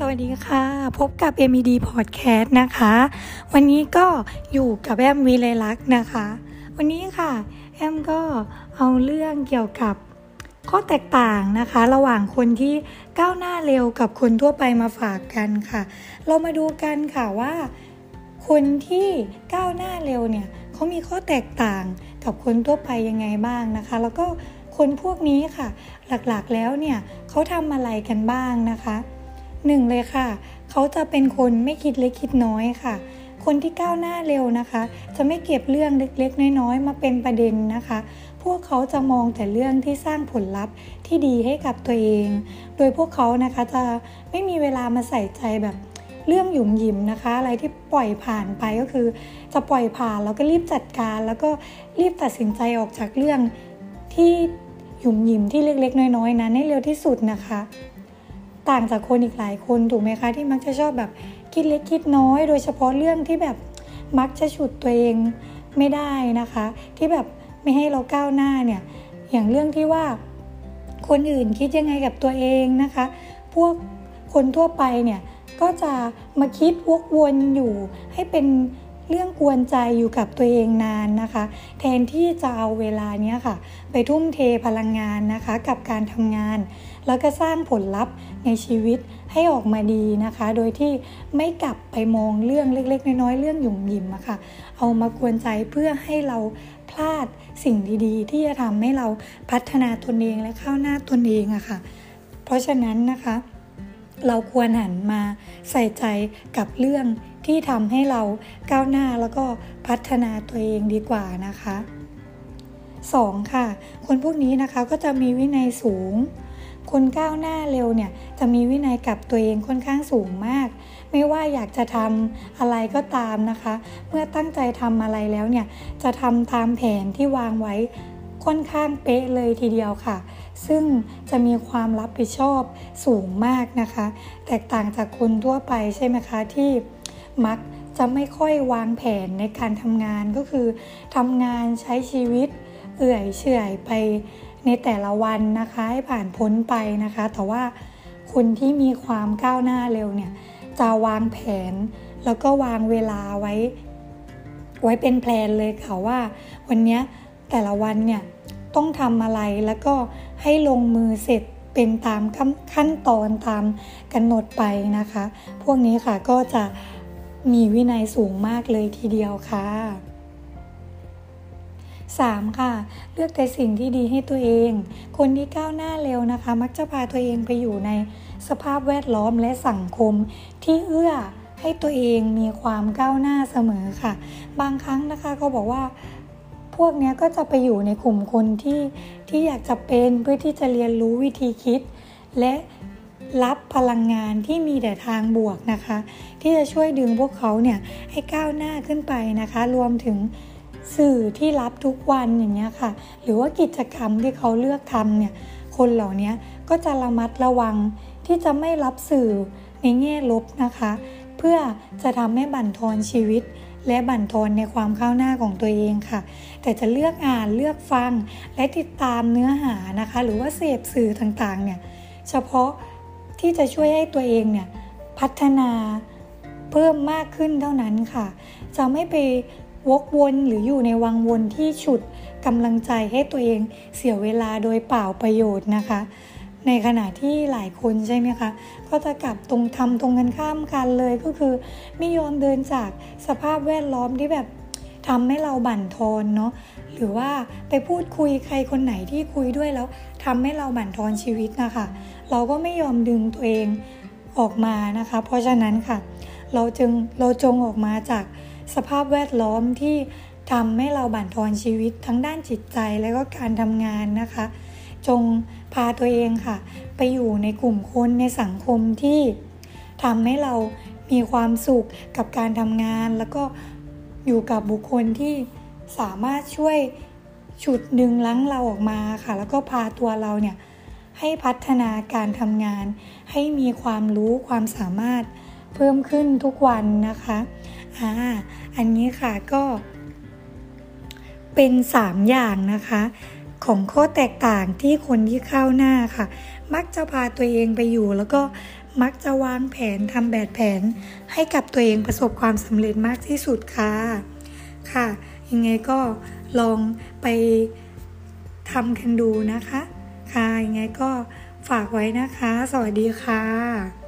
สวัสดีค่ะ พบกับ MED Podcast นะคะ วันนี้ก็อยู่กับแอมวีเลลักษ์นะคะ วันนี้ค่ะ แอมก็เอาเรื่องเกี่ยวกับข้อแตกต่างนะคะ ระหว่างคนที่ก้าวหน้าเร็วกับคนทั่วไปมาฝากกันค่ะ เรามาดูกันค่ะว่า คนที่ก้าวหน้าเร็วเนี่ยเขามีข้อแตกต่างกับคนทั่วไปยังไงบ้างนะคะ แล้วก็คนพวกนี้ค่ะ หลักๆแล้วเนี่ยเขาทำอะไรกันบ้างนะคะ หนึ่งเลยค่ะ เขาจะเป็นคนไม่คิดเล็กคิดน้อยค่ะ คนที่ก้าวหน้าเร็วนะคะ จะไม่เก็บเรื่องเล็กๆ น้อยๆ มาเป็นประเด็นนะคะ พวกเขาจะมองแต่เรื่องที่สร้างผลลัพธ์ที่ดีให้กับตัวเอง โดยพวกเขานะคะจะไม่มีเวลามาใส่ใจแบบเรื่องหยุ่มหยิมนะคะ อะไรที่ปล่อยผ่านไปก็คือ จะปล่อยผ่านแล้วก็รีบจัดการ แล้วก็รีบตัดสินใจออกจากเรื่องที่หยุ่มหยิมที่เล็กๆ น้อยๆนั้นให้เร็วที่สุดนะคะ ต่างจากคนอีกหลายคนถูกไหมคะที่มักจะชอบแบบคิดเล็กคิดน้อย โดยเฉพาะเรื่องที่แบบมักจะฉุดตัวเองไม่ได้นะคะ ที่แบบไม่ให้เราก้าวหน้าเนี่ยอย่างเรื่องที่ว่าคนอื่นคิดยังไงกับตัวเองนะคะ พวกคนทั่วไปเนี่ยก็จะมาคิดวกวนอยู่ ให้เป็นเรื่องกวนใจอยู่กับตัวเองนานนะคะ แทนที่จะเอาเวลาเนี้ยค่ะ ไปทุ่มเทพลังงานนะคะ กับการทำงาน แล้วก็สร้างผลลัพธ์ในชีวิตให้ออกมาดีนะคะ โดยที่ไม่กลับไปมองเรื่องเล็ก ๆ น้อยๆเรื่องหยุ่มหยิมอะค่ะ เอามากวนใจเพื่อให้เราพลาดสิ่งดีๆ ที่จะทำให้เราพัฒนาตนเองและเข้าหน้าตนเองอะค่ะ เพราะฉะนั้นนะคะ เราควรหันมาใส่ใจกับเรื่องที่ทำให้เราก้าวหน้าแล้วก็พัฒนาตัวเองดีกว่านะคะ 2. ค่ะ คนพวกนี้นะคะก็จะมีวินัยสูง คนก้าวหน้าเร็วเนี่ยจะมีวินัยกับตัวเองค่อนข้างสูงมาก ไม่ว่าอยากจะทำอะไรก็ตามนะคะ เมื่อตั้งใจทำอะไรแล้วเนี่ยจะทำตามแผนที่วางไว้ค่อนข้างเป๊ะเลยทีเดียวค่ะ ซึ่งจะมีความรับผิดชอบสูงมากนะคะ แตกต่างจากคนทั่วไปใช่ไหมคะที่มักจะไม่ค่อยวางแผนในการทำงานก็คือทำงานใช้ชีวิตเอื่อยเฉื่อยไป ในแต่ละวันนะคะให้ผ่านพ้นไปนะคะ แต่ว่าคนที่มีความก้าวหน้าเร็วเนี่ยจะวางแผน แล้วก็วางเวลาไว้ ไว้เป็นแพลนเลยค่ะว่า วันนี้แต่ละวันเนี่ยต้องทำอะไรแล้วก็ให้ลงมือเสร็จเป็นตามขั้นตอนตามกำหนดไปนะคะ พวกนี้ค่ะก็จะมีวินัยสูงมากเลยทีเดียวค่ะ 3. ค่ะ เลือกแต่สิ่งที่ดีให้ตัวเอง คนที่ก้าวหน้าเร็วนะคะ มักจะพาตัวเองไปอยู่ในสภาพแวดล้อมและสังคมที่เอื้อให้ตัวเองมีความก้าวหน้าเสมอค่ะ บางครั้งนะคะก็บอกว่าพวกนี้ก็จะไปอยู่ในกลุ่มคนที่ที่อยากจะเป็นเพื่อที่จะเรียนรู้วิธีคิด และรับพลังงานที่มีแต่ทางบวกนะคะ ที่จะช่วยดึงพวกเขาเนี่ยให้ก้าวหน้าขึ้นไปนะคะ รวมถึง สื่อที่รับทุกวันอย่างเงี้ยค่ะ หรือว่ากิจกรรมที่เขาเลือกทำเนี่ยคนเหล่านี้ก็จะระมัดระวังที่จะไม่รับสื่อในแง่ลบนะคะ เพื่อจะทำให้บั่นทอนชีวิต และบั่นทอนในความก้าวหน้าของตัวเองค่ะ แต่จะเลือกอ่านเลือกฟังและติดตามเนื้อหานะคะ หรือว่าเสพสื่อต่างๆเนี่ยเฉพาะที่จะช่วยให้ตัวเองเนี่ยพัฒนาเพิ่มมากขึ้นเท่านั้นค่ะ จะไม่ไป วกวนหรืออยู่ในวังวนที่ฉุดกำลังใจให้ตัวเองเสียเวลาโดยเปล่าประโยชน์นะคะ ในขณะที่หลายคนใช่ไหมคะ ก็จะกลับตรงทำตรงกันข้ามกันเลยก็คือ ไม่ยอมเดินจากสภาพแวดล้อมที่แบบทำให้เราบั่นทอนเนาะหรือว่าไปพูดคุยใครคนไหนที่คุยด้วยแล้วทำให้เราบั่นทอนชีวิตนะคะ เราก็ไม่ยอมดึงตัวเองออกมานะคะ เพราะฉะนั้นค่ะ เราจึงเราจงออกมาจาก สภาพแวดล้อมที่ทำให้เราบั่นทอนชีวิตทั้งด้านจิตใจและก็การทำงานนะคะ จงพาตัวเองค่ะ ไปอยู่ในกลุ่มคนในสังคมที่ทำให้เรามีความสุขกับการทำงาน แล้วก็อยู่กับบุคคลที่สามารถช่วยฉุดดึงลังเราออกมาค่ะ แล้วก็พาตัวเราเนี่ยให้พัฒนาการทำงาน ให้มีความรู้ความสามารถเพิ่มขึ้นทุกวันนะคะ อ่าอันนี้ค่ะก็เป็น 3 อย่างนะคะ ของข้อแตกต่างที่คนที่เข้าหน้าค่ะ มักจะพาตัวเองไปอยู่ แล้วก็มักจะวางแผนทำแบบแผน ให้กับตัวเองประสบความสำเร็จมากที่สุดค่ะค่ะ ยังไงก็ลองไปทำกันดูนะคะ ค่ะยังไงก็ฝากไว้นะคะ สวัสดีค่ะ